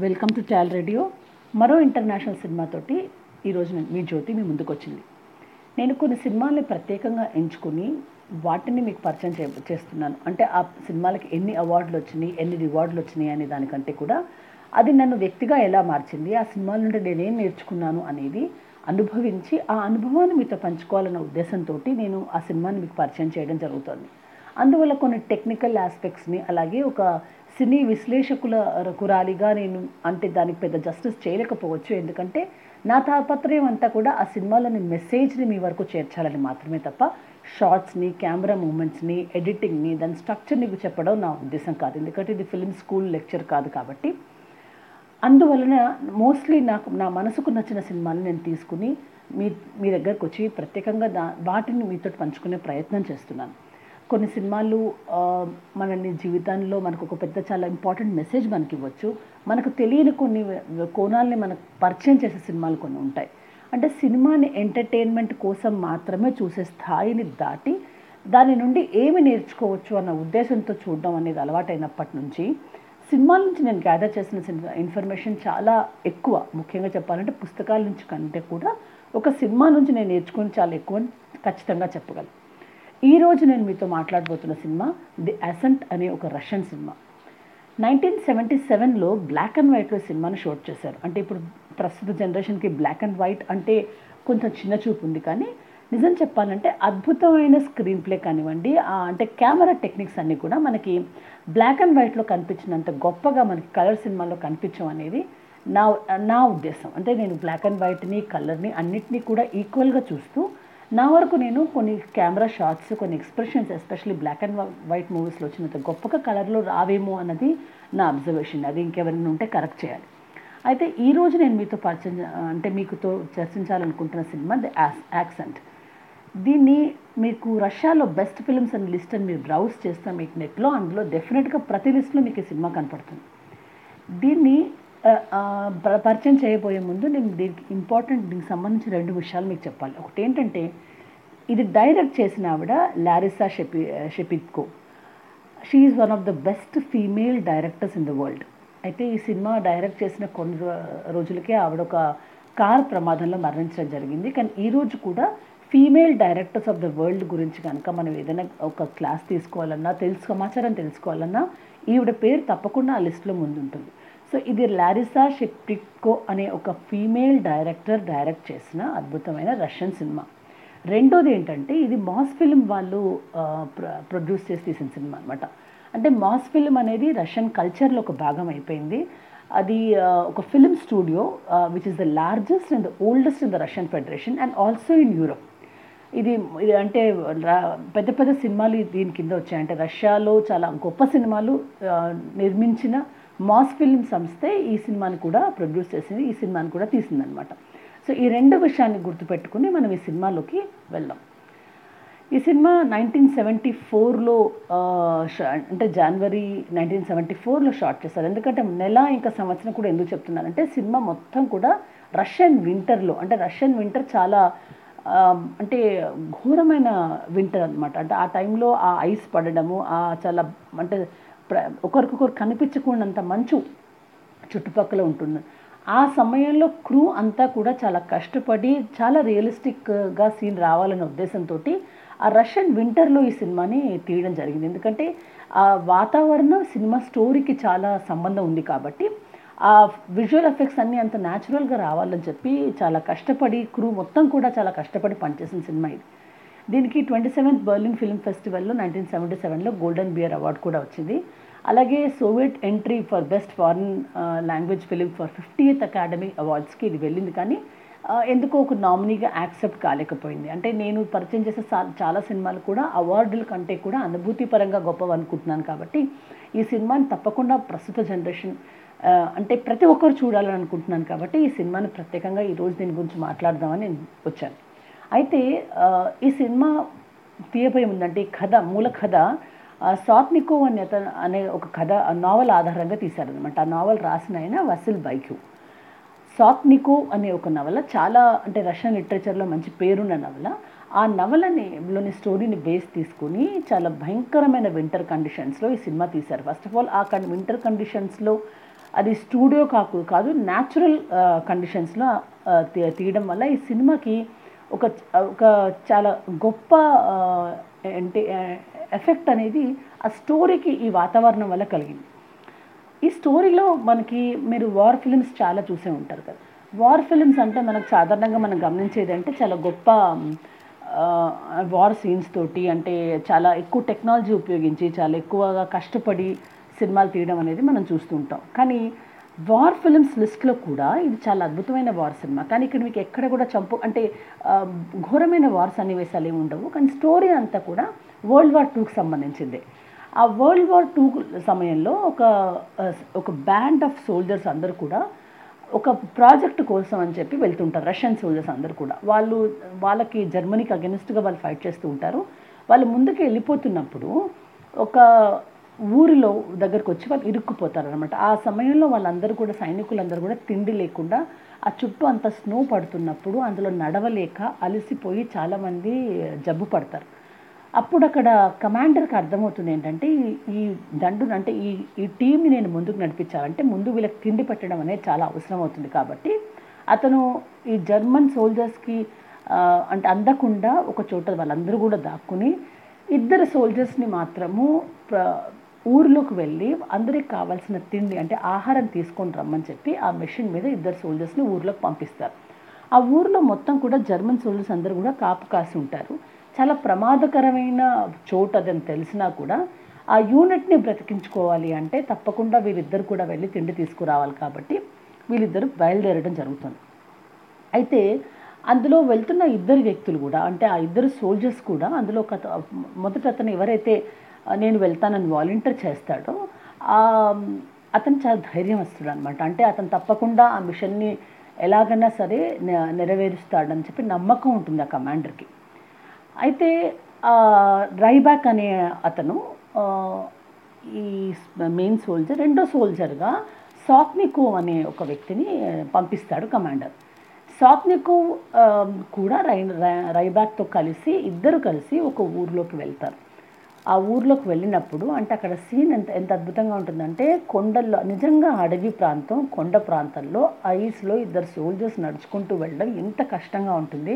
Welcome to tall radio. మరో international సినిమాతోటి ఈరోజు మీ జ్యోతి మీ ముందుకు వచ్చింది. నేను కొన్ని సినిమాల్ని ప్రత్యేకంగా ఎంచుకుని వాటిని మీకు పరిచయం చే చేస్తున్నాను. అంటే ఆ సినిమాలకి ఎన్ని అవార్డులు వచ్చినాయి ఎన్ని రివార్డులు వచ్చినాయి అనే దానికంటే కూడా అది నన్ను వ్యక్తిగా ఎలా మార్చింది ఆ సినిమాల నుండి నేనేం నేర్చుకున్నాను అనేది అనుభవించి ఆ అనుభవాన్ని మీతో పంచుకోవాలన్న ఉద్దేశంతో నేను ఆ సినిమాని మీకు పరిచయం చేయడం జరుగుతుంది. అందువల్ల కొన్ని టెక్నికల్ ఆస్పెక్ట్స్ని అలాగే ఒక సినీ విశ్లేషకుల కురాలిగా నేను అంటే దానికి పెద్ద జస్టిస్ చేయలేకపోవచ్చు. ఎందుకంటే నా తాపత్రయం అంతా కూడా ఆ సినిమాలోని మెసేజ్ని మీ వరకు చేర్చాలని మాత్రమే తప్ప షార్ట్స్ని కెమెరా మూమెంట్స్ని ఎడిటింగ్ని దాని స్ట్రక్చర్ని చెప్పడం నా ఉద్దేశం కాదు. ఎందుకంటే ఇది ఫిల్మ్ స్కూల్ లెక్చర్ కాదు కాబట్టి. అందువలన మోస్ట్లీ నాకు నా మనసుకు నచ్చిన సినిమాలు నేను తీసుకుని మీ మీ దగ్గరకు వచ్చి ప్రత్యేకంగా దా వాటిని మీతో పంచుకునే ప్రయత్నం చేస్తున్నాను. కొన్ని సినిమాలు ఆ, మనల్ని జీవితంలో మనకు ఒక పెద్ద చాలా ఇంపార్టెంట్ మెసేజ్ మనకి ఇవ్వచ్చు మనకు తెలియని కొన్ని కోణాలని మనకు పరిచయం చేసే సినిమాలు కొన్ని ఉంటాయి. అంటే సినిమాని ఎంటర్టైన్మెంట్ కోసం మాత్రమే చూసే స్థాయిని దాటి దాని నుండి ఏమి నేర్చుకోవచ్చు అన్న ఉద్దేశంతో చూడడం అనేది అలవాటైనప్పటి నుంచి సినిమాల నుంచి నేను గ్యాదర్ చేసిన సినిమా ఇన్ఫర్మేషన్ చాలా ఎక్కువ. ముఖ్యంగా చెప్పాలంటే పుస్తకాల నుంచి కంటే కూడా ఒక సినిమా నుంచి నేను నేర్చుకుని చాలా ఎక్కువ ఖచ్చితంగా చెప్పగలను. ఈ రోజు నేను మీతో మాట్లాడబోతున్న సినిమా ది అసెంట్ అనే ఒక రష్యన్ సినిమా. నైన్టీన్ సెవెంటీ సెవెన్లో బ్లాక్ అండ్ వైట్లో సినిమాను షూట్ చేశారు. అంటే ఇప్పుడు ప్రస్తుత జనరేషన్కి బ్లాక్ అండ్ వైట్ అంటే కొంచెం చిన్న చూపు ఉంది కానీ నిజం చెప్పాలంటే అద్భుతమైన స్క్రీన్ ప్లే కానివ్వండి అంటే కెమెరా టెక్నిక్స్ అన్నీ కూడా మనకి బ్లాక్ అండ్ వైట్లో కనిపించినంత గొప్పగా మనకి కలర్ సినిమాలో కనిపించం అనేది నా నా ఉద్దేశం. అంటే నేను బ్లాక్ అండ్ వైట్ని కలర్ని అన్నిటినీ కూడా ఈక్వల్గా చూస్తూ నా వరకు నేను కొన్ని కెమెరా షాట్స్ కొన్ని expressions especially black and white మూవీస్లో వచ్చినంత గొప్పగా కలర్లో రావేమో అన్నది నా అబ్జర్వేషన్ అది ఇంకెవరైనా ఉంటే కరెక్ట్ చేయాలి. అయితే ఈ రోజు నేను మీతో పరిచయం అంటే మీకుతో చర్చించాలనుకుంటున్న సినిమా ది యాక్సెంట్. దీన్ని మీకు రష్యాలో బెస్ట్ ఫిల్మ్స్ అనే లిస్ట్ అని మీరు బ్రౌజ్ చేస్తే మీకు నెట్లో అందులో డెఫినెట్గా ప్రతి లిస్ట్లో మీకు ఈ సినిమా కనపడుతుంది. దీన్ని పరిచయం చేయబోయే ముందు నేను దీనికి ఇంపార్టెంట్ దీనికి సంబంధించిన రెండు విషయాలు మీకు చెప్పాలి. ఒకటి ఏంటంటే ఇది డైరెక్ట్ చేసిన ఆవిడ Larisa షెపి Shepitko. She is one of the best female directors in the world అయితే ఈ సినిమా డైరెక్ట్ చేసిన కొన్ని రోజులకే ఆవిడ ఒక కార్ ప్రమాదంలో మరణించడం జరిగింది. కానీ ఈరోజు కూడా female directors of the world గురించి కనుక మనం ఏదైనా ఒక క్లాస్ తీసుకోవాలన్నా తెలుసు సమాచారం తెలుసుకోవాలన్నా ఈవిడ పేరు తప్పకుండా ఆ లిస్ట్లో ముందుంటుంది. సో ఇది లారిసా షెప్టికో అనే ఒక ఫీమేల్ డైరెక్టర్ డైరెక్ట్ చేసిన అద్భుతమైన రష్యన్ సినిమా. రెండోది ఏంటంటే ఇది మాస్ ఫిల్మ్ వాళ్ళు ప్ర- ప్రొడ్యూస్ చేసి తీసిన సినిమా అనమాట అంటే మాస్ ఫిల్మ్ అనేది రష్యన్ కల్చర్లో ఒక భాగం అయిపోయింది. అది ఒక film studio which is the largest and the oldest in the Russian Federation and also in Europe ఇది ఇది అంటే రా- పెద్ద పెద్ద సినిమాలు దీని కింద వచ్చాయి. అంటే రష్యాలో చాలా గొప్ప సినిమాలు నిర్మించిన మాస్ ఫిల్మ్ సంస్థే ఈ సినిమాని కూడా ప్రొడ్యూస్ చేసింది ఈ సినిమాని కూడా తీసిందనమాట. సో ఈ రెండు విషయాన్ని గుర్తుపెట్టుకుని మనం ఈ సినిమాలోకి వెళ్దాం. ఈ సినిమా నైన్టీన్ సెవెంటీ ఫోర్లో అంటే జనవరి నైన్టీన్ సెవెంటీ ఫోర్లో షార్ట్ చేశారు. ఎందుకంటే నెల ఇంకా సంవత్సరం కూడా ఎందుకు చెప్తున్నానంటే సినిమా మొత్తం కూడా రష్యన్ వింటర్లో అంటే రష్యన్ వింటర్ చాలా అంటే ఘోరమైన వింటర్ అనమాట అంటే ఆ టైంలో ఆ ఐస్ పడడము ఆ చాలా అంటే ఒకరికొకరు కనిపించకుండాంత మంచు చుట్టుపక్కల ఉంటుంది. ఆ సమయంలో క్రూ అంతా కూడా చాలా కష్టపడి చాలా రియలిస్టిక్గా సీన్ రావాలనే ఉద్దేశంతో ఆ రష్యన్ వింటర్లో ఈ సినిమాని తీయడం జరిగింది. ఎందుకంటే ఆ వాతావరణం సినిమా స్టోరీకి చాలా సంబంధం ఉంది కాబట్టి ఆ విజువల్ ఎఫెక్ట్స్ అన్నీ అంత న్యాచురల్గా రావాలని చెప్పి చాలా కష్టపడి క్రూ మొత్తం కూడా చాలా కష్టపడి పనిచేసిన సినిమా ఇది. దీనికి ట్వంటీ సెవెంత్ బర్లిన్ ఫిల్మ్ ఫెస్టివల్లో నైన్టీన్ సెవెంటీ సెవెన్లో గోల్డెన్ బియర్ అవార్డు కూడా వచ్చింది. అలాగే Soviet entry for best foreign language film for fiftieth Academy అవార్డ్స్కి ఇది వెళ్ళింది. కానీ uh, ఎందుకో ఒక నామినీగా యాక్సెప్ట్ కాలేకపోయింది. అంటే నేను పరిచయం చేసే సా- చాలా సినిమాలు కూడా అవార్డుల కంటే కూడా అనుభూతి పరంగా గొప్పవి అనుకుంటున్నాను కాబట్టి ఈ సినిమాని తప్పకుండా ప్రస్తుత జనరేషన్ uh, అంటే ప్రతి ఒక్కరు చూడాలని అనుకుంటున్నాను కాబట్టి ఈ సినిమాని ప్రత్యేకంగా ఈరోజు దీని గురించి మాట్లాడదామని నేను వచ్చాను. అయితే uh, ఈ సినిమా తీయబోయే ఉందంటే ఈ కథ మూల కథ సాత్నికో అనే అతను అనే ఒక కథ నావల్ ఆధారంగా తీశారనమాట ఆ నావల్ రాసిన ఆయన వసిల్ బైక్యూ సాత్నికో అనే ఒక నవల చాలా అంటే రష్యన్ లిటరేచర్లో మంచి పేరున్న నవల ఆ నవలని లోని స్టోరీని బేస్ తీసుకుని చాలా భయంకరమైన వింటర్ కండిషన్స్లో ఈ సినిమా తీశారు. ఫస్ట్ ఆఫ్ ఆల్ ఆ వింటర్ కండిషన్స్లో అది స్టూడియో కాకు కాదు న్యాచురల్ కండిషన్స్లో తీయడం వల్ల ఈ సినిమాకి ఒక ఒక చాలా గొప్ప అంటే ఎఫెక్ట్ అనేది ఆ స్టోరీకి ఈ వాతావరణం వల్ల కలిగింది. ఈ స్టోరీలో మనకి మీరు వార్ ఫిలిమ్స్ చాలా చూసే ఉంటారు కదా. వార్ ఫిలిమ్స్ అంటే మనకు సాధారణంగా మనం గమనించేది అంటే చాలా గొప్ప వార్ సీన్స్ తోటి అంటే చాలా ఎక్కువ టెక్నాలజీ ఉపయోగించి చాలా ఎక్కువగా కష్టపడి సినిమాలు తీయడం అనేది మనం చూస్తూ ఉంటాం. కానీ వార్ ఫిల్మ్స్ లిస్ట్లో కూడా ఇది చాలా అద్భుతమైన వార్ సినిమా. కానీ ఇక్కడ మీకు ఎక్కడ కూడా చంపు అంటే ఘోరమైన వార్ సన్నివేశాలు ఏమి ఉండవు. కానీ స్టోరీ అంతా కూడా వరల్డ్ వార్ టూకి సంబంధించింది. ఆ వరల్డ్ వార్ టూ సమయంలో ఒక ఒక బ్యాండ్ ఆఫ్ సోల్జర్స్ అందరూ కూడా ఒక ప్రాజెక్ట్ కోసం అని చెప్పి వెళ్తుంటారు. రష్యన్ సోల్జర్స్ అందరూ కూడా. వాళ్ళు వాళ్ళకి జర్మనీకి అగెనిస్ట్గా వాళ్ళు ఫైట్ చేస్తూ ఉంటారు. వాళ్ళు ముందుకు వెళ్ళిపోతున్నప్పుడు ఒక ఊరిలో దగ్గరకు వచ్చి వాళ్ళు ఇరుక్కుపోతారు అనమాట ఆ సమయంలో వాళ్ళందరూ కూడా సైనికులందరూ కూడా తిండి లేకుండా ఆ చుట్టూ అంత స్నో పడుతున్నప్పుడు అందులో నడవలేక అలసిపోయి చాలామంది జబ్బు పడతారు. అప్పుడు అక్కడ కమాండర్కి అర్థమవుతుంది ఏంటంటే ఈ- దండును అంటే ఈ ఈ టీంని నేను ముందుకు నడిపించాలంటే ముందు వీళ్ళకి తిండి పెట్టడం అనేది చాలా అవసరం అవుతుంది కాబట్టి అతను ఈ జర్మన్ సోల్జర్స్కి అంటే అందకుండా ఒక చోట వాళ్ళందరూ కూడా దాక్కుని ఇద్దరు సోల్జర్స్ని మాత్రము ఊర్లోకి ఊరిలోకి వెళ్ళి అందరికి కావాల్సిన తిండి అంటే ఆహారం తీసుకొని రమ్మని చెప్పి ఆ మెషిన్ మీద ఇద్దరు సోల్జర్స్ని ఊర్లోకి పంపిస్తారు. ఆ ఊరిలో మొత్తం కూడా జర్మన్ సోల్జర్స్ అందరూ కూడా కాపు కాసి ఉంటారు. చాలా ప్రమాదకరమైన చోటు అదని తెలిసినా కూడా ఆ యూనిట్ని బ్రతికించుకోవాలి అంటే తప్పకుండా వీళ్ళిద్దరు కూడా వెళ్ళి తిండి తీసుకురావాలి కాబట్టి వీళ్ళిద్దరూ బయలుదేరడం జరుగుతుంది. అయితే అందులో వెళ్తున్న ఇద్దరు వ్యక్తులు కూడా అంటే ఆ ఇద్దరు సోల్జర్స్ కూడా అందులో ఒక మొదట అతను ఎవరైతే నేను వెళ్తానని వాలంటీర్ చేస్తాడో అతను చాలా ధైర్యమస్తుడు అనమాట అంటే అతను తప్పకుండా ఆ మిషన్ని ఎలాగైనా సరే నెరవేరుస్తాడని చెప్పి నమ్మకం ఉంటుంది ఆ కమాండర్కి అయితే రైబ్యాక్ అనే అతను ఈ మెయిన్ సోల్జర్ రెండో సోల్జర్గా సాత్నికో అనే ఒక వ్యక్తిని పంపిస్తాడు కమాండర్ సాత్నికో కూడా రై రై- రైబ్యాక్తో కలిసి ఇద్దరు కలిసి ఒక ఊర్లోకి వెళ్తారు. ఆ ఊర్లోకి వెళ్ళినప్పుడు అంటే అక్కడ సీన్ ఎంత ఎంత అద్భుతంగా ఉంటుందంటే కొండల్లో నిజంగా అడవి ప్రాంతం కొండ ప్రాంతంలో ఐస్లో ఇద్దరు సోల్జర్స్ నడుచుకుంటూ వెళ్ళడం ఎంత కష్టంగా ఉంటుంది.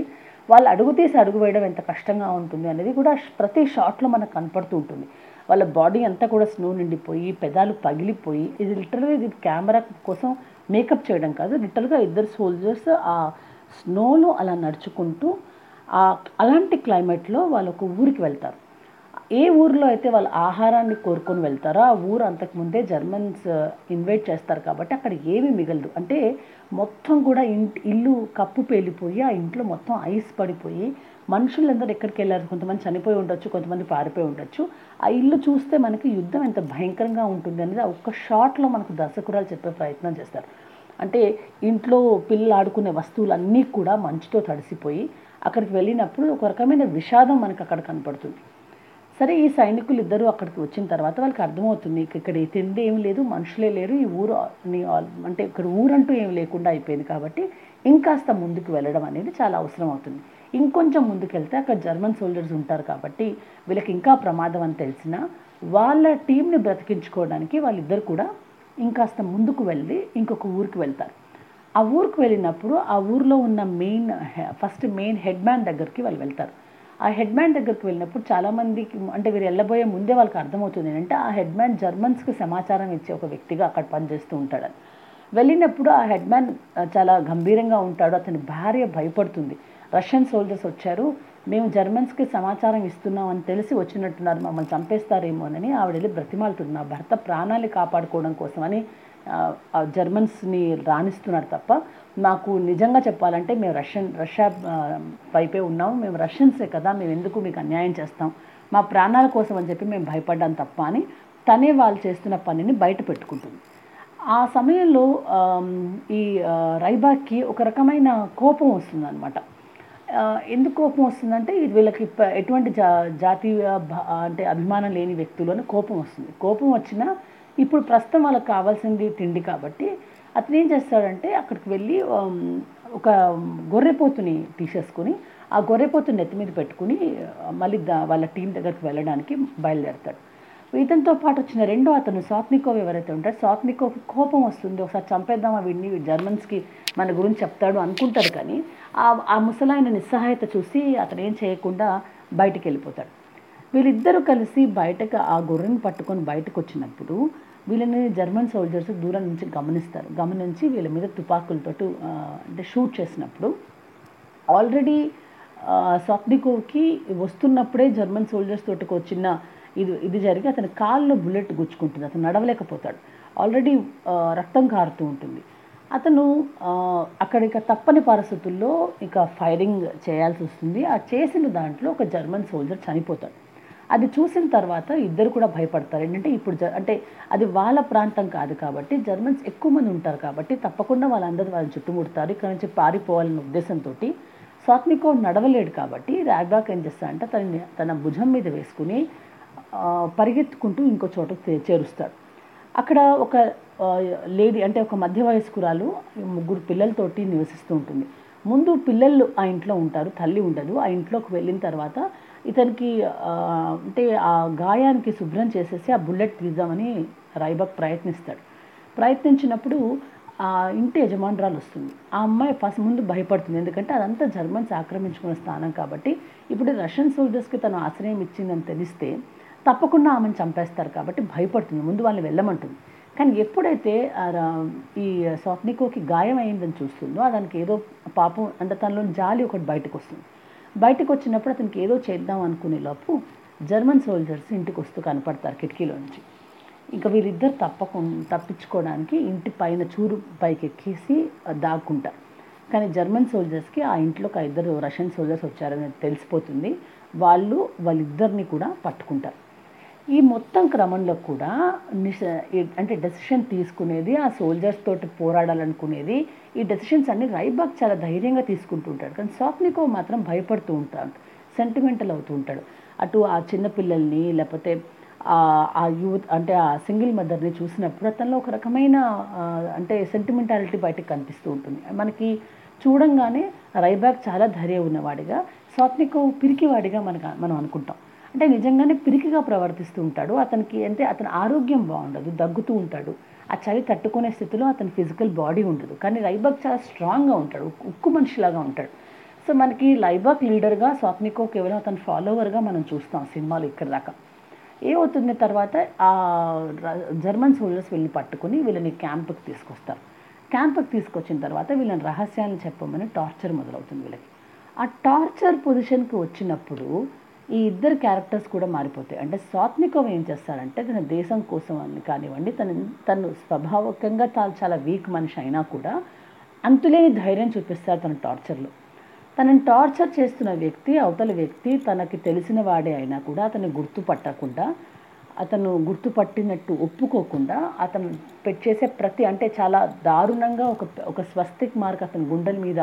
వాళ్ళు అడుగు తీసి అడుగు వేయడం ఎంత కష్టంగా ఉంటుంది అనేది కూడా ప్రతి షాట్లో మనకు కనపడుతూ ఉంటుంది. వాళ్ళ బాడీ అంతా కూడా స్నో నిండిపోయి పెదాలు పగిలిపోయి ఇది లిటరల్గా ఇది కెమెరా కోసం మేకప్ చేయడం కాదు లిటరల్గా ఇద్దరు సోల్జర్స్ ఆ స్నోలో అలా నడుచుకుంటూ ఆ అలాంటి క్లైమేట్లో వాళ్ళు ఒక ఊరికి వెళ్తారు. ఏ ఊరిలో అయితే వాళ్ళు ఆహారాన్ని కోరుకొని వెళ్తారో ఆ ఊరు అంతకుముందే జర్మన్స్ ఇన్వైట్ uh, చేస్తారు కాబట్టి అక్కడ ఏమీ మిగలదు. అంటే మొత్తం కూడా ఇంటి ఇల్లు కప్పు పేలిపోయి ఆ ఇంట్లో మొత్తం ఐస్ పడిపోయి మనుషులందరూ ఎక్కడికి వెళ్ళారు? కొంతమంది చనిపోయి ఉండొచ్చు కొంతమంది పారిపోయి ఉండొచ్చు. ఆ ఇల్లు చూస్తే మనకి యుద్ధం ఎంత భయంకరంగా ఉంటుంది అనేది ఆ ఒక్క షాట్లో మనకు దర్శకురాలు చెప్పే ప్రయత్నం చేస్తారు. అంటే ఇంట్లో పిల్లలు ఆడుకునే వస్తువులన్నీ కూడా మంచుతో తడిసిపోయి అక్కడికి వెళ్ళినప్పుడు ఒక రకమైన విషాదం మనకు అక్కడ కనపడుతుంది. సరే ఈ సైనికులు ఇద్దరు అక్కడికి వచ్చిన తర్వాత వాళ్ళకి అర్థమవుతుంది ఇక్కడ తిండి ఏం లేదు మనుషులే లేరు ఈ ఊరు అంటే ఇక్కడ ఊరంటూ ఏం లేకుండా అయిపోయింది కాబట్టి ఇంకాస్త ముందుకు వెళ్ళడం అనేది చాలా అవసరం అవుతుంది. ఇంకొంచెం ముందుకు వెళ్తే అక్కడ జర్మన్ సోల్జర్స్ ఉంటారు కాబట్టి వీళ్ళకి ఇంకా ప్రమాదం అని తెలిసినా వాళ్ళ టీంని బ్రతికించుకోవడానికి వాళ్ళిద్దరు కూడా ఇంకాస్త ముందుకు వెళ్ళి ఇంకొక ఊరికి వెళ్తారు. ఆ ఊరికి వెళ్ళినప్పుడు ఆ ఊరిలో ఉన్న main first main head man దగ్గరికి వాళ్ళు వెళ్తారు. ఆ హెడ్ మ్యాన్ దగ్గరికి వెళ్ళినప్పుడు చాలామందికి అంటే వీరు వెళ్ళబోయే ముందే వాళ్ళకి అర్థమవుతుంది ఏంటంటే ఆ హెడ్ మ్యాన్ జర్మన్స్కి సమాచారం ఇచ్చే ఒక వ్యక్తిగా అక్కడ పనిచేస్తూ ఉంటాడని వెళ్ళినప్పుడు ఆ హెడ్ మ్యాన్ చాలా గంభీరంగా ఉంటాడు. అతని భార్య భయపడుతుంది. రష్యన్ సోల్జర్స్ వచ్చారు. మేము జర్మన్స్కి సమాచారం ఇస్తున్నాం అని తెలిసి వచ్చినట్టున్నారు. మమ్మల్ని చంపేస్తారేమోనని ఆవిడ వెళ్ళి బ్రతిమాలుతున్నా భర్త ప్రాణాలు కాపాడుకోవడం కోసమని జర్మన్స్ని రాణిస్తున్నారు తప్ప నాకు నిజంగా చెప్పాలంటే మేము రష్యన్ రష్యా వైపే ఉన్నాము. మేము రష్యన్సే కదా మేము ఎందుకు మీకు అన్యాయం చేస్తాం? మా ప్రాణాల కోసం అని చెప్పి మేము భయపడ్డాం తప్ప అని తనే వాళ్ళు చేస్తున్న పనిని బయట పెట్టుకుంటుంది. ఆ సమయంలో ఈ రైబాక్కి ఒక రకమైన కోపం వస్తుందన్నమాట. ఆ, ఎందుకు కోపం వస్తుందంటే ఇది వీళ్ళకి ఎటువంటి జా జాతీయ అంటే అభిమానం లేని వ్యక్తులు అని కోపం వస్తుంది. కోపం వచ్చినా ఇప్పుడు ప్రస్తుతం వాళ్ళకి కావాల్సింది తిండి కాబట్టి అతను ఏం చేస్తాడంటే అక్కడికి వెళ్ళి ఒక గొర్రెపోతుని తీసేసుకుని ఆ గొర్రెపోతుని నెత్తి మీద పెట్టుకుని మళ్ళీ దా వాళ్ళ టీం దగ్గరికి వెళ్ళడానికి బయలుదేరతాడు. ఇతనితో పాటు వచ్చిన రెండో అతను సాత్నికోవ్ ఎవరైతే ఉంటారు సాత్నికోవ్కి కోపం వస్తుంది. ఒకసారి చంపేద్దామా వీడిని? జర్మన్స్కి మన గురించి చెప్తాడు అనుకుంటాడు కానీ ఆ ఆ ముసలాయన నిస్సహాయత చూసి అతను ఏం చేయకుండా బయటికి వెళ్ళిపోతాడు. వీళ్ళిద్దరూ కలిసి బయటకు ఆ గొర్రెను పట్టుకొని బయటకు వచ్చినప్పుడు వీళ్ళని జర్మన్ సోల్జర్స్ దూరం నుంచి గమనిస్తారు. గమనించి వీళ్ళ మీద తుపాకులతో అంటే షూట్ చేసినప్పుడు ఆల్రెడీ స్వప్నికోవ్కి వస్తున్నప్పుడే జర్మన్ సోల్జర్స్ తోటి ఒక చిన్న ఇది ఇది జరిగి అతని కాల్లో బుల్లెట్ గుచ్చుకుంటుంది. అతను నడవలేకపోతాడు. ఆల్రెడీ రక్తం కారుతూ ఉంటుంది. అతను అక్కడ ఇక తప్పని పరిస్థితుల్లో ఇక ఫైరింగ్ చేయాల్సి వస్తుంది. ఆ చేసిన దాంట్లో ఒక జర్మన్ సోల్జర్ చనిపోతాడు. అది చూసిన తర్వాత ఇద్దరు కూడా భయపడతారు. ఏంటంటే ఇప్పుడు జ- అంటే అది వాళ్ళ ప్రాంతం కాదు కాబట్టి జర్మన్స్ ఎక్కువ మంది ఉంటారు కాబట్టి తప్పకుండా వాళ్ళందరూ వాళ్ళని చుట్టుముడతారు. ఇక్కడ నుంచి పారిపోవాలనే ఉద్దేశంతో స్వాత్మికో నడవలేడు కాబట్టి రాగ్బాక్ ఏం చేస్తాడంటే తనని తన భుజం మీద వేసుకుని పరిగెత్తుకుంటూ ఇంకో చోట చేరుస్తాడు. అక్కడ ఒక లేడీ అంటే ఒక మధ్య వయస్కురాలు ముగ్గురు పిల్లలతోటి నివసిస్తూ ఉంటుంది. ముందు పిల్లలు ఆ ఇంట్లో ఉంటారు తల్లి ఉండదు. ఆ ఇంట్లోకి వెళ్ళిన తర్వాత ఇతనికి అంటే ఆ గాయానికి శుభ్రం చేసేసి ఆ బుల్లెట్ తీద్దామని రైబక్ ప్రయత్నిస్తాడు. ప్రయత్నించినప్పుడు ఆ ఇంటి యజమానురాలు వస్తుంది. ఆ అమ్మాయి ఫస్ట్ ముందు భయపడుతుంది. ఎందుకంటే అదంతా జర్మన్స్ ఆక్రమించుకున్న స్థానం కాబట్టి ఇప్పుడు రష్యన్ సోల్జర్స్కి తను ఆశ్రయం ఇచ్చిందని తెలిస్తే తప్పకుండా ఆమెను చంపేస్తారు కాబట్టి భయపడుతుంది. ముందు వాళ్ళని వెళ్ళమంటుంది. కానీ ఎప్పుడైతే ఈ స్వప్నికోకి గాయం అయిందని చూస్తుందో దానికి ఏదో పాపం అంటే తనలో జాలి ఒకటి బయటకు వస్తుంది. బయటకు వచ్చినప్పుడు అతనికి ఏదో చేద్దాం అనుకునే లోపు జర్మన్ సోల్జర్స్ ఇంటికి వస్తూ కనపడతారు కిటికీలో నుంచి. ఇంకా వీరిద్దరు తప్పకుండా తప్పించుకోవడానికి ఇంటి పైన చూరు పైకి ఎక్కేసి దాక్కుంటారు కానీ జర్మన్ సోల్జర్స్కి ఆ ఇంట్లో ఒక ఇద్దరు రష్యన్ సోల్జర్స్ వచ్చారని తెలిసిపోతుంది. వాళ్ళు వాళ్ళిద్దరిని కూడా పట్టుకుంటారు ఈ మొత్తం క్రమంలో కూడా నిష అంటే డెసిషన్ తీసుకునేది ఆ సోల్జర్స్ తోటి పోరాడాలనుకునేది ఈ డెసిషన్స్ అన్ని రైబాక్ చాలా ధైర్యంగా తీసుకుంటూ ఉంటాడు కానీ సాఫ్నికో మాత్రం భయపడుతూ ఉంటాడు. సెంటిమెంటల్ అవుతూ ఉంటాడు. అటు ఆ చిన్నపిల్లల్ని లేకపోతే ఆ యూత్ అంటే ఆ సింగిల్ మదర్ని చూసినప్పుడు అతనిలో ఒక రకమైన అంటే సెంటిమెంటాలిటీ బయటకు కనిపిస్తూ ఉంటుంది. మనకి చూడంగానే రైబాక్ చాలా ధైర్యం ఉన్నవాడిగా సాత్నికో పిరికివాడిగా మనకు మనం అనుకుంటాం. అంటే నిజంగానే పిరికిగా ప్రవర్తిస్తూ ఉంటాడు. అతనికి అంటే అతని ఆరోగ్యం బాగుండదు దగ్గుతూ ఉంటాడు. ఆ చలి తట్టుకునే స్థితిలో అతని ఫిజికల్ బాడీ ఉండదు. కానీ రైబాక్ చాలా స్ట్రాంగ్గా ఉంటాడు. ఉక్కు మనిషిలాగా ఉంటాడు. సో మనకి లైబాక్ లీడర్గా స్వాప్నికో కేవలం అతని ఫాలోవర్గా మనం చూస్తాం సినిమాలు ఇక్కడ దాకా. ఏమవుతుంది తర్వాత ఆ జర్మన్ సోల్జర్స్ వీళ్ళని పట్టుకుని వీళ్ళని క్యాంప్కి తీసుకొస్తారు. క్యాంప్కి తీసుకొచ్చిన తర్వాత వీళ్ళని రహస్యాలను చెప్పమని టార్చర్ మొదలవుతుంది వీళ్ళకి. ఆ టార్చర్ పొజిషన్కి వచ్చినప్పుడు ఈ ఇద్దరు క్యారెక్టర్స్ కూడా మారిపోతాయి. అంటే స్వాత్నికం ఏం చేస్తారంటే తన దేశం కోసం అని కానివ్వండి తను తను స్వభావకంగా తాను చాలా వీక్ మనిషి అయినా కూడా అంతులేని ధైర్యం చూపిస్తారు తన టార్చర్లో. తనని టార్చర్ చేస్తున్న వ్యక్తి అవతల వ్యక్తి తనకి తెలిసిన వాడే అయినా కూడా అతన్ని గుర్తుపట్టకుండా అతను గుర్తుపట్టినట్టు ఒప్పుకోకుండా అతను చేసే ప్రతి అంటే చాలా దారుణంగా ఒక ఒక స్వస్తిక్ మార్క్ అతని గుండెల మీద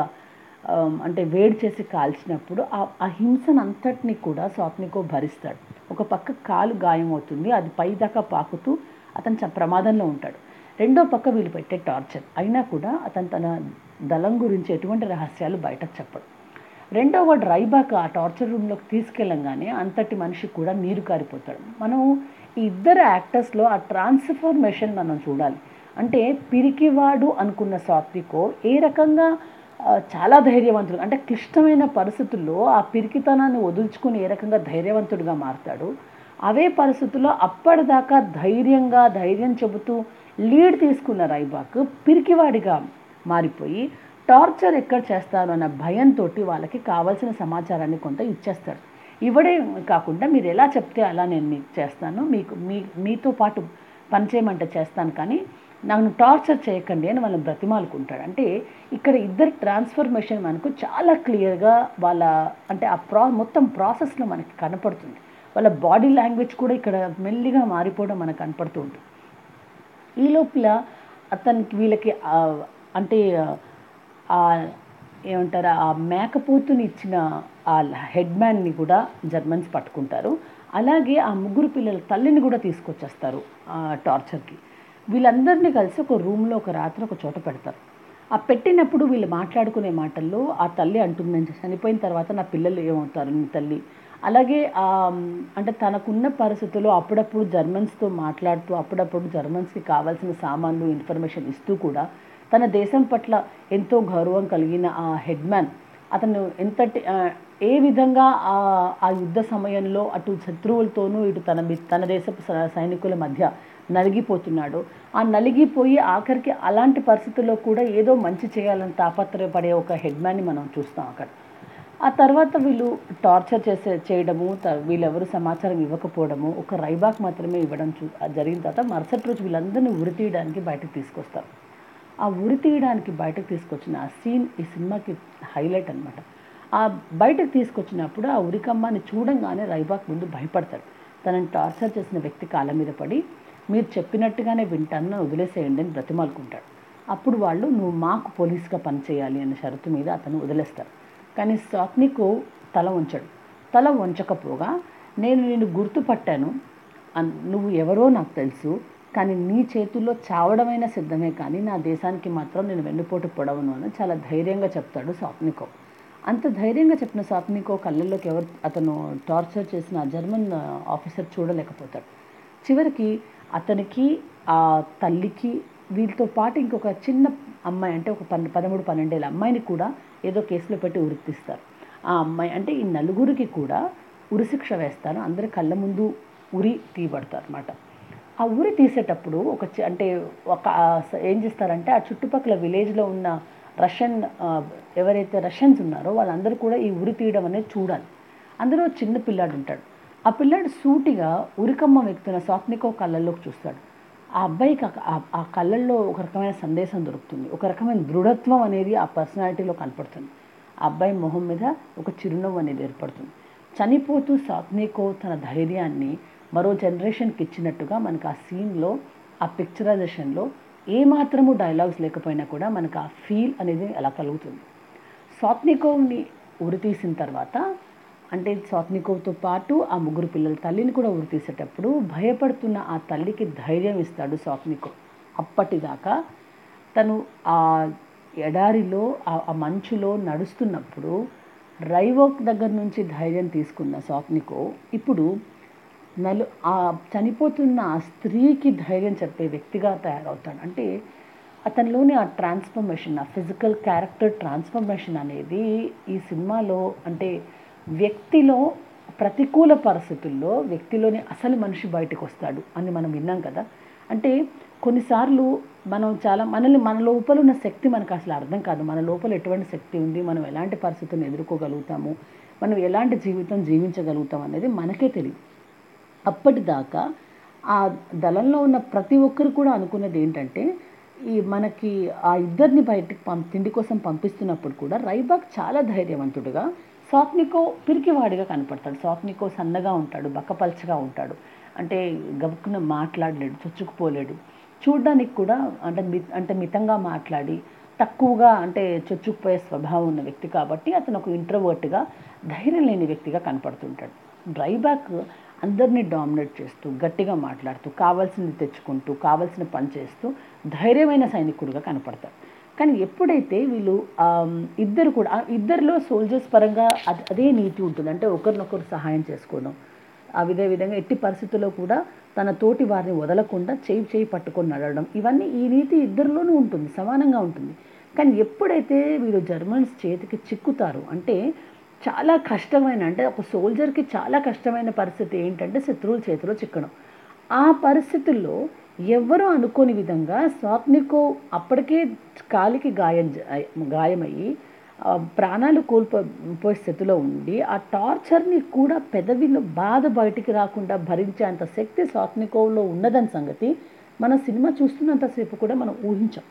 అంటే వేడి చేసి కాల్చినప్పుడు ఆ హింసనంతటిని హింసను అంతటిని కూడా స్వాప్నికో భరిస్తాడు. ఒక పక్క కాలు గాయం అవుతుంది అది పైదాకా పాకుతూ అతను చ- ప్రమాదంలో ఉంటాడు. రెండో పక్క వీళ్ళు పెట్టే టార్చర్. అయినా కూడా అతను తన దళం గురించి ఎటువంటి రహస్యాలు బయటకు చెప్పడు. రెండో వాడు రైబాక్ ఆ టార్చర్ రూమ్లోకి తీసుకెళ్ళంగానే అంతటి మనిషి కూడా నీరు కారిపోతాడు. మనం ఈ ఇద్దరు యాక్టర్స్లో ఆ ట్రాన్స్ఫర్మేషన్ మనం చూడాలి. అంటే పిరికివాడు అనుకున్న సాత్వికో ఏ రకంగా చాలా ధైర్యవంతుడు అంటే క్లిష్టమైన పరిస్థితుల్లో ఆ పిరికితనాన్ని వదులుచుకుని ఏ రకంగా ధైర్యవంతుడిగా మారతాడు? అవే పరిస్థితుల్లో అప్పటిదాకా ధైర్యంగా ధైర్యం చెబుతూ లీడ్ తీసుకున్న రైబాక్ పిరికివాడిగా మారిపోయి టార్చర్ ఎక్కడ చేస్తారు అన్న భయంతో వాళ్ళకి కావాల్సిన సమాచారాన్ని కొంత ఇచ్చేస్తాడు. ఇవ్వడే కాకుండా మీరు ఎలా చెప్తే అలా నేను మీకు చేస్తాను మీకు మీ మీతో పాటు పనిచేయమంటే చేస్తాను కానీ నన్ను టార్చర్ చేయకండి అని వాళ్ళని బ్రతిమాలుకుంటాడు. అంటే ఇక్కడ ఇద్దరు ట్రాన్స్ఫర్మేషన్ మనకు చాలా క్లియర్గా వాళ్ళ అంటే ఆ ప్రా మొత్తం ప్రాసెస్లో మనకి కనపడుతుంది. వాళ్ళ బాడీ లాంగ్వేజ్ కూడా ఇక్కడ మెల్లిగా మారిపోవడం మనకు కనపడుతూ ఉంటుంది. ఈ లోపల అతనికి వీళ్ళకి అంటే ఏమంటారు ఆ మేకపోతుని ఇచ్చిన ఆ హెడ్ మ్యాన్ని కూడా జర్మన్స్ పట్టుకుంటారు. అలాగే ఆ ముగ్గురు పిల్లల తల్లిని కూడా తీసుకొచ్చేస్తారు ఆ టార్చర్కి. వీళ్ళందరినీ కలిసి ఒక రూమ్లో ఒక రాత్రి ఒక చోట పెడతారు. ఆ పెట్టినప్పుడు వీళ్ళు మాట్లాడుకునే మాటల్లో ఆ తల్లి అంటుంది "నేను చనిపోయిన తర్వాత నా పిల్లలు ఏమవుతారు నీ తల్లి? అలాగే అంటే తనకున్న పరిస్థితుల్లో అప్పుడప్పుడు జర్మన్స్తో మాట్లాడుతూ అప్పుడప్పుడు జర్మన్స్కి కావాల్సిన సామాన్లు ఇన్ఫర్మేషన్ ఇస్తూ కూడా తన దేశం పట్ల ఎంతో గౌరవం కలిగిన ఆ హెడ్మ్యాన్ అతను ఎంతటి ఏ విధంగా ఆ యుద్ధ సమయంలో అటు శత్రువులతోనూ ఇటు తన తన దేశపు స- సైనికుల మధ్య నలిగిపోతున్నాడు. ఆ నలిగిపోయి ఆఖరికి అలాంటి పరిస్థితుల్లో కూడా ఏదో మంచి చేయాలని తాపత్రయపడే ఒక హెడ్మ్యాన్ని మనం చూస్తాం అక్కడ. ఆ తర్వాత వీళ్ళు టార్చర్ చేసే చేయడము త- వీళ్ళెవరు సమాచారం ఇవ్వకపోవడము ఒక రైబాక్ మాత్రమే ఇవ్వడం చూ జరిగిన తర్వాత మరుసటి రోజు వీళ్ళందరినీ ఉరి తీయడానికి బయటకు తీసుకొస్తారు. ఆ ఉరి తీయడానికి బయటకు తీసుకొచ్చిన ఆ సీన్ ఈ సినిమాకి హైలైట్ అన్నమాట. ఆ బయటకు తీసుకొచ్చినప్పుడు ఆ ఉరికమ్మని చూడంగానే రైబాక్ ముందు భయపడతాడు. తనని టార్చర్ చేసిన వ్యక్తి కాళ్ళ మీద పడి మీరు చెప్పినట్టుగానే వింటాను నన్ను వదిలేసేయండి అని బ్రతిమాలుకుంటాడు. అప్పుడు వాళ్ళు నువ్వు మాకు పోలీస్గా పనిచేయాలి అనే షరతు మీద అతను వదిలేస్తారు. కానీ సాత్నికో తల వంచడు. తల వంచకపోగా నేను నిన్ను గుర్తుపట్టాను. అన్- నువ్వు ఎవరో నాకు తెలుసు కానీ నీ చేతుల్లో చావడమైనా సిద్ధమే కానీ నా దేశానికి మాత్రం నేను వెన్నుపోటు పొడవను అని చాలా ధైర్యంగా చెప్తాడు స్వాత్నికో. అంత ధైర్యంగా చెప్పిన స్వాత్నికో కళ్ళల్లోకి ఎవరు అతను టార్చర్ చేసిన జర్మన్ ఆఫీసర్ చూడలేకపోతాడు. చివరికి అతనికి ఆ తల్లికి వీళ్ళతో పాటు ఇంకొక చిన్న అమ్మాయి అంటే ఒక పన్ పదమూడు పన్నెండేళ్ళ అమ్మాయిని కూడా ఏదో కేసులో పెట్టి ఉరితీస్తారు ఆ అమ్మాయి అంటే ఈ నలుగురికి కూడా ఉరిశిక్ష వేస్తారు. అందరి కళ్ళ ముందు ఉరి తీయబడతారు అనమాట ఆ ఉరి తీసేటప్పుడు ఒక అంటే ఒక ఏం చేస్తారంటే ఆ చుట్టుపక్కల విలేజ్లో ఉన్న రష్యన్ ఎవరైతే రష్యన్స్ ఉన్నారో వాళ్ళందరూ కూడా ఈ ఉరి తీయడం అనేది చూడాలి. అందులో చిన్న పిల్లాడు ఉంటాడు ఆ పిల్లాడు సూటిగా ఉరికమ్మ వ్యక్తున్న స్వాప్నికో కళ్ళల్లోకి చూస్తాడు. ఆ అబ్బాయికి ఆ- కళ్ళల్లో ఒక రకమైన సందేశం దొరుకుతుంది. ఒక రకమైన దృఢత్వం అనేది ఆ పర్సనాలిటీలో కనపడుతుంది. ఆ అబ్బాయి మొహం మీద ఒక చిరునవ్వు అనేది ఏర్పడుతుంది. చనిపోతూ సాత్నికో తన ధైర్యాన్ని మరో జనరేషన్కి ఇచ్చినట్టుగా మనకు ఆ సీన్లో ఆ పిక్చరైజేషన్లో ఏమాత్రము డైలాగ్స్ లేకపోయినా కూడా మనకు ఆ ఫీల్ అనేది అలా కలుగుతుంది. స్వాత్నికోని ఉరి తీసిన తర్వాత అంటే స్వాత్నికోవ్తో పాటు ఆ ముగ్గురు పిల్లల తల్లిని కూడా ఉరి తీసేటప్పుడు భయపడుతున్న ఆ తల్లికి ధైర్యం ఇస్తాడు స్వాత్నికోవ్ అప్పటిదాకా తను ఆ ఎడారిలో ఆ ఆ మంచులో నడుస్తున్నప్పుడు రైవోక్ దగ్గర నుంచి ధైర్యం తీసుకున్న స్వాప్నికో ఇప్పుడు నలు ఆ చనిపోతున్న ఆ స్త్రీకి ధైర్యం చెప్పే వ్యక్తిగా తయారవుతాడు. అంటే అతనిలోని ఆ ట్రాన్స్ఫర్మేషన్ ఆ ఫిజికల్ క్యారెక్టర్ ట్రాన్స్ఫర్మేషన్ అనేది ఈ సినిమాలో అంటే వ్యక్తిలో ప్రతికూల పరిస్థితుల్లో వ్యక్తిలోని అసలు మనిషి బయటకు వస్తాడు అని మనం విన్నాం కదా. అంటే కొన్నిసార్లు మనం చాలా మనల్ని మన లోపల ఉన్న శక్తి మనకు అసలు అర్థం కాదు. మన లోపల ఎటువంటి శక్తి ఉంది మనం ఎలాంటి పరిస్థితులను ఎదుర్కోగలుగుతాము మనం ఎలాంటి జీవితం జీవించగలుగుతాం అనేది మనకే తెలియదు. అప్పటిదాకా ఆ దళంలో ఉన్న ప్రతి ఒక్కరు కూడా అనుకున్నది ఏంటంటే ఈ మనకి ఆ ఇద్దరిని బయటికి పం తిండి కోసం పంపిస్తున్నప్పుడు కూడా రైబాక్ చాలా ధైర్యవంతుడుగా స్వాప్నికో పిరికివాడిగా కనపడతాడు. సాత్నికో సన్నగా ఉంటాడు బక్కపల్చగా ఉంటాడు. అంటే గబుక్కున మాట్లాడలేడు చొచ్చుకుపోలేడు. చూడ్డానికి కూడా అంటే మి అంటే మితంగా మాట్లాడి తక్కువగా అంటే చొచ్చుకుపోయే స్వభావం ఉన్న వ్యక్తి కాబట్టి అతను ఒక ఇంట్రవర్ట్గా ధైర్యం లేని వ్యక్తిగా కనపడుతుంటాడు. డ్రైబ్యాక్ అందరినీ డామినేట్ చేస్తూ గట్టిగా మాట్లాడుతూ కావాల్సింది తెచ్చుకుంటూ కావాల్సిన పని చేస్తూ ధైర్యమైన సైనికుడిగా కనపడతాడు. కానీ ఎప్పుడైతే వీళ్ళు ఇద్దరు కూడా ఇద్దరిలో సోల్జర్స్ పరంగా అద- అదే నీతి ఉంటుంది. అంటే ఒకరినొకరు సహాయం చేసుకోవడం. ఆ విధే విధంగా ఎట్టి పరిస్థితుల్లో కూడా తన తోటి వారిని వదలకుండా చేయి చేయి పట్టుకొని నడవడం. ఇవన్నీ ఈ నీతి ఇద్దరిలోనూ ఉంటుంది సమానంగా ఉంటుంది. కానీ ఎప్పుడైతే వీళ్ళు జర్మన్స్ చేతికి చిక్కుతారు అంటే చాలా కష్టమైన అంటే ఒక సోల్జర్కి చాలా కష్టమైన పరిస్థితి ఏంటంటే శత్రువుల చేతిలో చిక్కడం. ఆ పరిస్థితుల్లో ఎవ్వరూ అనుకోని విధంగా స్వాత్నికో అప్పటికే కాలికి గాయం గాయమయ్యి ప్రాణాలు కోల్పోయే స్థితిలో ఉండి ఆ టార్చర్ని కూడా పెదవిలో బాధ బయటికి రాకుండా భరించేంత శక్తి స్వాత్నికోవ్లో ఉన్నదని సంగతి మన సినిమా చూస్తున్నంతసేపు కూడా మనం ఊహించాం.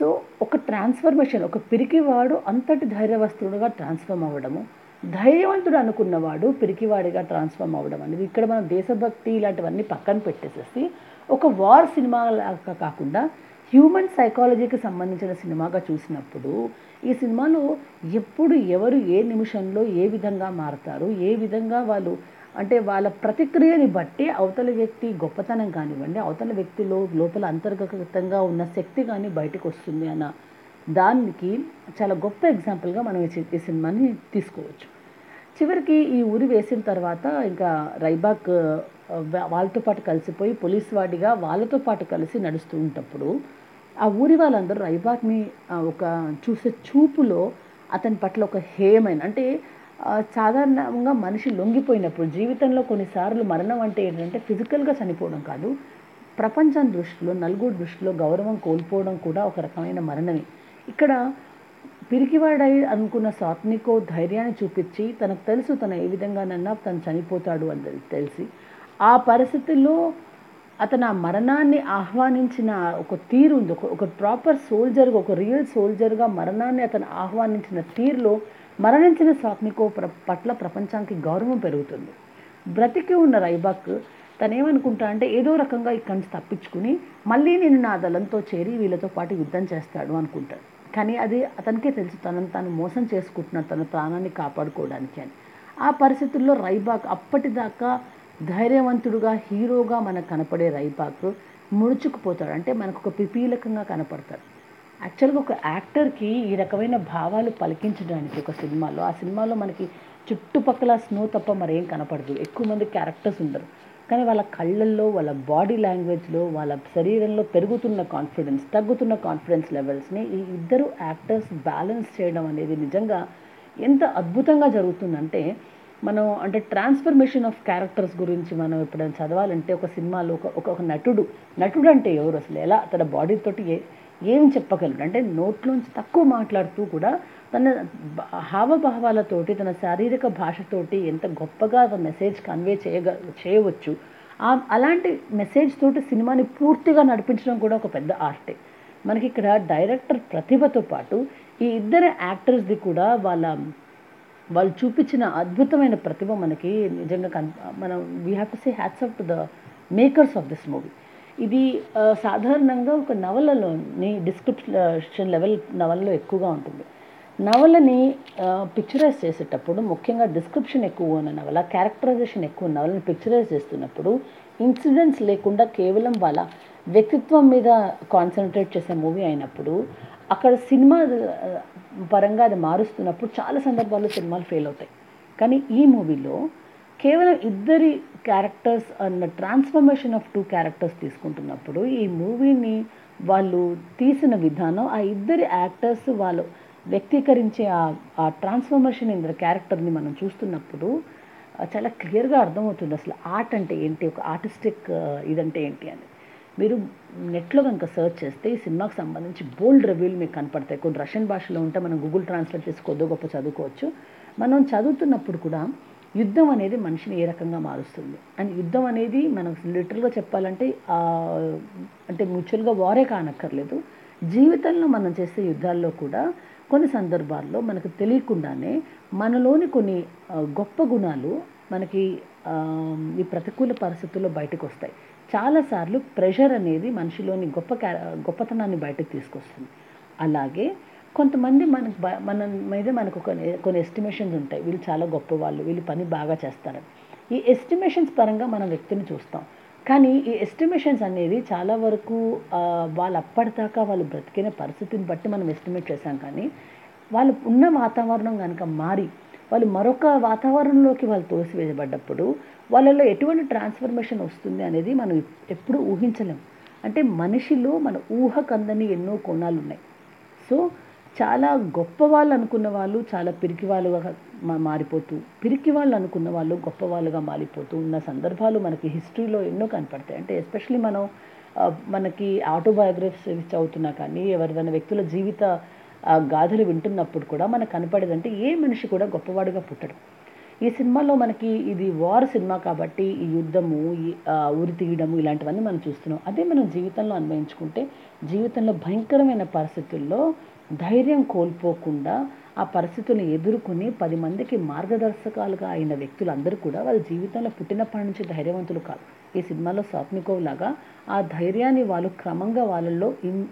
సో ఒక ట్రాన్స్ఫర్మేషన్ ఒక పిరికివాడు అంతటి ధైర్యవస్తుడుగా ట్రాన్స్ఫార్మ్ అవ్వడము ధైర్యవంతుడు అనుకున్నవాడు పిరికివాడిగా ట్రాన్స్ఫార్మ్ అవ్వడం అనేది ఇక్కడ మనం దేశభక్తి ఇలాంటివన్నీ పక్కన పెట్టేసేసి ఒక వార్ సినిమా లాగా కాకుండా హ్యూమన్ సైకాలజీకి సంబంధించిన సినిమాగా చూసినప్పుడు ఈ సినిమాలో ఎప్పుడు ఎవరు ఏ నిమిషంలో ఏ విధంగా మారతారు ఏ విధంగా వాళ్ళు అంటే వాళ్ళ ప్రతిక్రియని బట్టి అవతల వ్యక్తి గొప్పతనం కానివ్వండి అవతల వ్యక్తిలో లోపల అంతర్గతంగా ఉన్న శక్తి కానీ బయటకు వస్తుంది అన్న దానికి చాలా గొప్ప ఎగ్జాంపుల్గా మనం ఈ ఈ సినిమాని తీసుకోవచ్చు. చివరికి ఈ ఊరి వేసిన తర్వాత ఇంకా రైబాక్ వాళ్ళతో పాటు కలిసిపోయి పోలీస్ వాడిగా వాళ్ళతో పాటు కలిసి నడుస్తూ ఉంటప్పుడు ఆ ఊరి వాళ్ళందరూ రైబాక్ని ఒక చూసే చూపులో అతని పట్ల ఒక హేయమైన అంటే సాధారణంగా మనిషి లొంగిపోయినప్పుడు జీవితంలో కొన్నిసార్లు మరణం అంటే ఏంటంటే ఫిజికల్గా చనిపోవడం కాదు ప్రపంచం దృష్టిలో నలుగురు దృష్టిలో గౌరవం కోల్పోవడం కూడా ఒక రకమైన మరణమే. ఇక్కడ పిరికివాడై అనుకున్న సాత్నికో ధైర్యాన్ని చూపించి తనకు తెలుసు తను ఏ విధంగానన్నా తను చనిపోతాడు అని తెలిసి ఆ పరిస్థితుల్లో అతను ఆ మరణాన్ని ఆహ్వానించిన ఒక తీరు ఉంది. ఒక ఒక ప్రాపర్ సోల్జర్గా ఒక రియల్ సోల్జర్గా మరణాన్ని అతను ఆహ్వానించిన తీరులో మరణించిన సాత్నికో ప్ర పట్ల ప్రపంచానికి గౌరవం పెరుగుతుంది. బ్రతికి ఉన్న రైబాక్ తనేమనుకుంటా అంటే ఏదో రకంగా ఇక్కడి నుంచి తప్పించుకుని మళ్ళీ నేను నా దళంతో చేరి వీళ్ళతో పాటు యుద్ధం చేస్తాడు అనుకుంటాడు. కానీ అది అతనికే తెలుసు. తనను తాను మోసం చేసుకుంటున్నాడు తన ప్రాణాన్ని కాపాడుకోవడానికి అని. ఆ పరిస్థితుల్లో రైబాక్ అప్పటిదాకా ధైర్యవంతుడుగా హీరోగా మనకు కనపడే రైబాక్ ముడుచుకుపోతాడు. అంటే మనకు ఒక పిపీలకంగా కనపడతాడు. యాక్చువల్గా ఒక యాక్టర్కి ఈ రకమైన భావాలు పలికించడానికి ఒక సినిమాలో ఆ సినిమాలో మనకి చుట్టుపక్కల స్నో తప్ప మరేం కనపడదు. ఎక్కువ మంది క్యారెక్టర్స్ ఉండరు. కానీ వాళ్ళ కళ్ళల్లో వాళ్ళ బాడీ లాంగ్వేజ్లో వాళ్ళ శరీరంలో పెరుగుతున్న కాన్ఫిడెన్స్ తగ్గుతున్న కాన్ఫిడెన్స్ లెవెల్స్ని ఈ ఇద్దరు యాక్టర్స్ బ్యాలెన్స్ చేయడం అనేది నిజంగా ఎంత అద్భుతంగా జరుగుతుందంటే మనం అంటే ట్రాన్స్ఫర్మేషన్ ఆఫ్ క్యారెక్టర్స్ గురించి మనం ఎప్పుడైనా చదవాలంటే ఒక సినిమాలో ఒక ఒక నటుడు నటుడు అంటే ఎవరు? అసలు ఎలా? తన బాడీతోటి ఏ ఏం చెప్పగలడు? అంటే నోట్లోంచి తక్కువ మాట్లాడుతూ కూడా తన హావభావాలతోటి తన శారీరక భాషతోటి ఎంత గొప్పగా మెసేజ్ కన్వే చేయగ చేయవచ్చు. ఆ అలాంటి మెసేజ్ తోటి సినిమాని పూర్తిగా నడిపించడం కూడా ఒక పెద్ద ఆర్టే మనకి ఇక్కడ డైరెక్టర్ ప్రతిభతో పాటు ఈ ఇద్దరు యాక్టర్స్ది కూడా వాళ్ళ వాళ్ళు చూపించిన అద్భుతమైన ప్రతిభ మనకి నిజంగా కన్ మనం we have to say hats off to the makers of this movie ఇది సాధారణంగా ఒక నవలలోని డిస్క్రిప్షన్ లెవెల్ నవలలో ఎక్కువగా ఉంటుంది. నవలని పిక్చరైజ్ చేసేటప్పుడు ముఖ్యంగా డిస్క్రిప్షన్ ఎక్కువ ఉన్న నవల క్యారెక్టరైజేషన్ ఎక్కువ నవలని పిక్చరైజ్ చేస్తున్నప్పుడు ఇన్సిడెంట్స్ లేకుండా కేవలం వాళ్ళ వ్యక్తిత్వం మీద కాన్సన్ట్రేట్ చేసే మూవీ అయినప్పుడు అక్కడ సినిమా పరంగా అది మారుస్తున్నప్పుడు చాలా సందర్భాల్లో సినిమాలు ఫెయిల్ అవుతాయి. కానీ ఈ మూవీలో కేవలం ఇద్దరి క్యారెక్టర్స్ అన్న ట్రాన్స్ఫర్మేషన్ ఆఫ్ టూ క్యారెక్టర్స్ తీసుకుంటున్నప్పుడు ఈ మూవీని వాళ్ళు తీసిన విధానం ఆ ఇద్దరి యాక్టర్స్ వాళ్ళు వ్యక్తీకరించే ఆ ఆ ట్రాన్స్ఫర్మేషన్ ఇన్ ద క్యారెక్టర్ని మనం చూస్తున్నప్పుడు చాలా క్లియర్గా అర్థమవుతుంది అసలు ఆర్ట్ అంటే ఏంటి ఒక ఆర్టిస్టిక్ ఇదంటే ఏంటి అని. మీరు నెట్లో కనుక సెర్చ్ చేస్తే ఈ సినిమాకి సంబంధించి బోల్డ్ రివ్యూలు మీకు కనపడతాయి. కొన్ని రష్యన్ భాషలో ఉంటే మనం గూగుల్ ట్రాన్స్లేట్ చేసి కొద్ది గొప్ప చదువుకోవచ్చు. మనం చదువుతున్నప్పుడు కూడా యుద్ధం అనేది మనిషిని ఏ రకంగా మారుస్తుంది? అండ్ యుద్ధం అనేది మనం లిటరల్గా చెప్పాలంటే అంటే మ్యూచువల్గా వారే కానక్కర్లేదు. జీవితంలో మనం చేసే యుద్ధాల్లో కూడా కొన్ని సందర్భాల్లో మనకు తెలియకుండానే మనలోని కొన్ని గొప్ప గుణాలు మనకి ఈ ప్రతికూల పరిస్థితుల్లో బయటకు వస్తాయి చాలాసార్లు ప్రెషర్ అనేది మనిషిలోని గొప్ప క్యా- గొప్పతనాన్ని బయటకు తీసుకొస్తుంది. అలాగే కొంతమంది మనకు మన మీద మనకు కొన్ని కొన్ని ఎస్టిమేషన్స్ ఉంటాయి. వీళ్ళు చాలా గొప్పవాళ్ళు వీళ్ళు పని బాగా చేస్తారని ఈ ఎస్టిమేషన్స్ పరంగా మనం వ్యక్తిని చూస్తాం. కానీ ఈ ఎస్టిమేషన్స్ అనేది చాలా వరకు వాళ్ళు అప్పటిదాకా వాళ్ళు బ్రతికిన పరిస్థితిని బట్టి మనం ఎస్టిమేట్ చేశాం కానీ వాళ్ళు ఉన్న వాతావరణం కనుక మారి వాళ్ళు మరొక వాతావరణంలోకి వాళ్ళు తోసివేయబడ్డప్పుడు వాళ్ళలో ఎటువంటి ట్రాన్స్ఫర్మేషన్ వస్తుంది అనేది మనం ఎప్పుడు ఊహించలేం. అంటే మనిషిలో మన ఊహకందని ఎన్నో కోణాలు ఉన్నాయి సో చాలా గొప్ప వాళ్ళు అనుకున్న వాళ్ళు చాలా పిరికి వాళ్ళు మారిపోతూ పిరికి వాళ్ళు అనుకున్న వాళ్ళు గొప్ప వాళ్ళుగా మారిపోతూ ఉన్న సందర్భాలు మనకి హిస్టరీలో ఎన్నో కనపడతాయి. అంటే ఎస్పెషలీ మనం మనకి ఆటోబయోగ్రఫీస్ చదువుతున్నా కానీ ఎవరిదైనా వ్యక్తుల జీవిత గాథలు వింటున్నప్పుడు కూడా మనకు కనపడేదంటే ఏ మనిషి కూడా గొప్పవాడుగా పుట్టడం. ఈ సినిమాలో మనకి ఇది వార్ సినిమా కాబట్టి ఈ యుద్ధము ఈ ఉరి తీయడము ఇలాంటివన్నీ మనం చూస్తున్నాం. అదే మనం జీవితంలో అన్వయించుకుంటే జీవితంలో భయంకరమైన పరిస్థితుల్లో ధైర్యం కోల్పోకుండా ఆ పరిస్థితులను ఎదుర్కొని పది మందికి మార్గదర్శకాలుగా అయిన వ్యక్తులందరూ కూడా వాళ్ళ జీవితంలో పుట్టినప్పటి నుంచి ధైర్యవంతులు కాదు. ఈ సినిమాలో సాత్నికోవ్ లాగా ఆ ధైర్యాన్ని వాళ్ళు క్రమంగా వాళ్ళల్లో ఇన్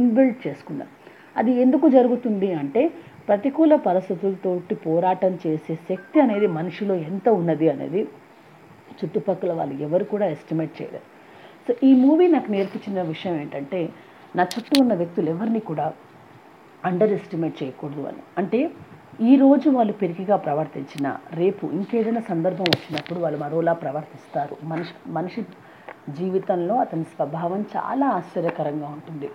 ఇన్బిల్డ్ చేసుకున్నారు. అది ఎందుకు జరుగుతుంది అంటే ప్రతికూల పరిస్థితులతోటి పోరాటం చేసే శక్తి అనేది మనిషిలో ఎంత ఉన్నది అనేది చుట్టుపక్కల వాళ్ళు ఎవరు కూడా ఎస్టిమేట్ చేయలేరు సో ఈ మూవీ నాకు నేర్పించిన విషయం ఏంటంటే నా చుట్టూ ఉన్న వ్యక్తులు ఎవరిని కూడా అండర్ ఎస్టిమేట్ చేయకూడదు అని. అంటే ఈరోజు వాళ్ళు పెరిగిగా ప్రవర్తించిన రేపు ఇంకేదైనా సందర్భం వచ్చినప్పుడు వాళ్ళు మరోలా ప్రవర్తిస్తారు. మనిషి మనిషి జీవితంలో అతని స్వభావం చాలా ఆశ్చర్యకరంగా ఉంటుంది.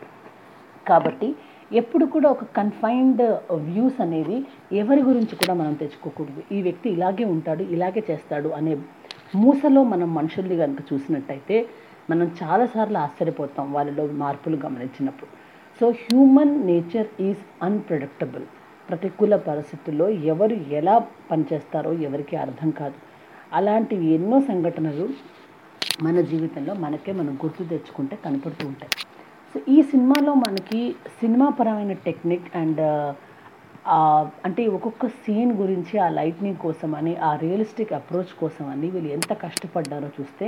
కాబట్టి ఎప్పుడు కూడా ఒక కన్ఫైన్డ్ వ్యూస్ అనేది ఎవరి గురించి కూడా మనం తెచ్చుకోకూడదు. ఈ వ్యక్తి ఇలాగే ఉంటాడు ఇలాగే చేస్తాడు అనే మూసలో మనం మనుషుల్ని కనుక చూసినట్టయితే మనం చాలాసార్లు ఆశ్చర్యపోతాం వాళ్ళలో మార్పులు గమనించినప్పుడు. So human nature is unpredictable ప్రతికూల పరిస్థితుల్లో ఎవరు ఎలా పనిచేస్తారో ఎవరికి అర్థం కాదు. అలాంటివి ఎన్నో సంఘటనలు మన జీవితంలో మనకే మనం గుర్తు తెచ్చుకుంటే కనపడుతూ ఉంటాయి. సో ఈ సినిమాలో మనకి సినిమా పరమైన టెక్నిక్ అండ్ అంటే ఒక్కొక్క సీన్ గురించి ఆ లైట్నింగ్ కోసం అని ఆ రియలిస్టిక్ అప్రోచ్ కోసం అని వీళ్ళు ఎంత కష్టపడ్డారో చూస్తే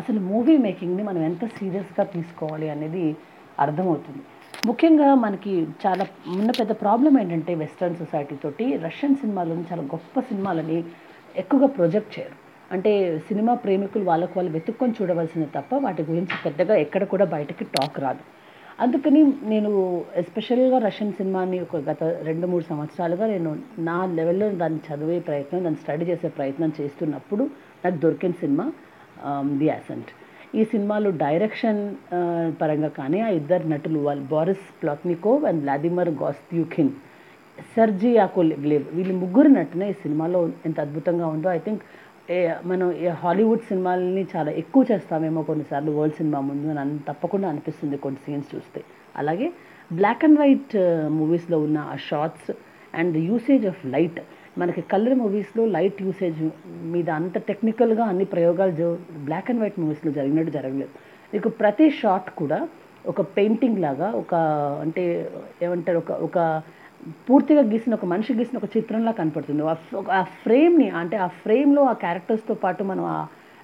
అసలు మూవీ మేకింగ్ని మనం ఎంత సీరియస్గా తీసుకోవాలి అనేది అర్థమవుతుంది. ముఖ్యంగా మనకి చాలా ఉన్న పెద్ద ప్రాబ్లం ఏంటంటే వెస్ట్రన్ సొసైటీ తోటి రష్యన్ సినిమాలను చాలా గొప్ప సినిమాలని ఎక్కువగా ప్రొజెక్ట్ చేయరు. అంటే సినిమా ప్రేమికులు వాళ్ళకు వాళ్ళు వెతుక్కొని చూడవలసింది తప్ప వాటి గురించి పెద్దగా ఎక్కడ కూడా బయటకి టాక్ రాదు. అందుకని నేను ఎస్పెషల్గా రష్యన్ సినిమాని ఒక గత రెండు మూడు సంవత్సరాలుగా నేను నా లెవెల్లో దాన్ని చదివే ప్రయత్నం దాన్ని స్టడీ చేసే ప్రయత్నం చేస్తున్నప్పుడు నాకు దొరికిన సినిమా um, ది యాసెంట్ ఈ సినిమాలో డైరెక్షన్ పరంగా కానీ ఆ ఇద్దరు నటులు వాళ్ళు Boris Plotnikov and Vladimir Gostyukhin Sergei Yakovlev వీళ్ళు ముగ్గురు నటున ఈ సినిమాలో ఎంత అద్భుతంగా ఉందో. ఐ థింక్ మనం హాలీవుడ్ సినిమాలని చాలా ఎక్కువ చేస్తామేమో కొన్నిసార్లు వరల్డ్ సినిమా ముందు అని తప్పకుండా అనిపిస్తుంది కొన్ని సీన్స్ చూస్తే. అలాగే బ్లాక్ అండ్ వైట్ మూవీస్లో ఉన్న ఆ shots and usage of light మనకి కలర్ మూవీస్లో లైట్ యూసేజ్ మీద అంత టెక్నికల్గా అన్ని ప్రయోగాలు బ్లాక్ అండ్ వైట్ మూవీస్లో జరిగినట్టు జరగలేదు. మీకు ప్రతి షాట్ కూడా ఒక పెయింటింగ్ లాగా ఒక అంటే ఏమంటారు ఒక ఒక పూర్తిగా గీసిన ఒక మనిషి గీసిన ఒక చిత్రంలా కనపడుతుంది. ఆ ఫ్రేమ్ని అంటే ఆ ఫ్రేమ్లో ఆ క్యారెక్టర్స్తో పాటు మనం ఆ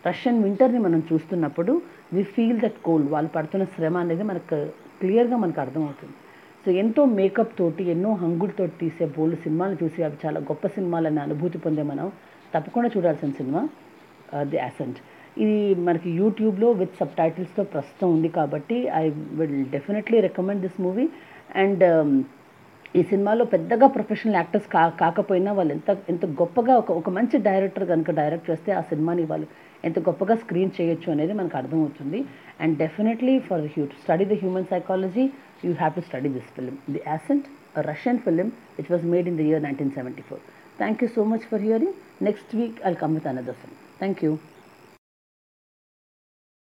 రష్యన్ వింటర్ని మనం చూస్తున్నప్పుడు వి ఫీల్ దట్ కోల్డ్ వాళ్ళు పడుతున్న శ్రమ అనేది మనకు క్లియర్గా మనకు అర్థమవుతుంది. సో ఎంతో మేకప్ తోటి ఎన్నో హంగులతోటి తీసే బోల్డ్ సినిమాలు చూసి అవి చాలా గొప్ప సినిమాలని అనుభూతి పొందే మనం. తప్పకుండా చూడాల్సిన సినిమా ది యాసెంట్ ఇది మనకి యూట్యూబ్లో విత్ సబ్ టైటిల్స్తో ప్రస్తుతం ఉంది కాబట్టి I will definitely recommend this movie. And ఈ సినిమాలో పెద్దగా ప్రొఫెషనల్ యాక్టర్స్ కా కాకపోయినా వాళ్ళు ఎంత ఎంత గొప్పగా ఒక ఒక మంచి డైరెక్టర్ కనుక డైరెక్ట్ చేస్తే ఆ సినిమాని వాళ్ళు ఎంత గొప్పగా స్క్రీన్ చేయొచ్చు అనేది మనకు అర్థమవుతుంది. And definitely for who study the human psychology you have to study this film, The Ascent, a Russian film which was made in the year 1974. Thank you so much for hearing. Next week I'll come with another film. Thank you.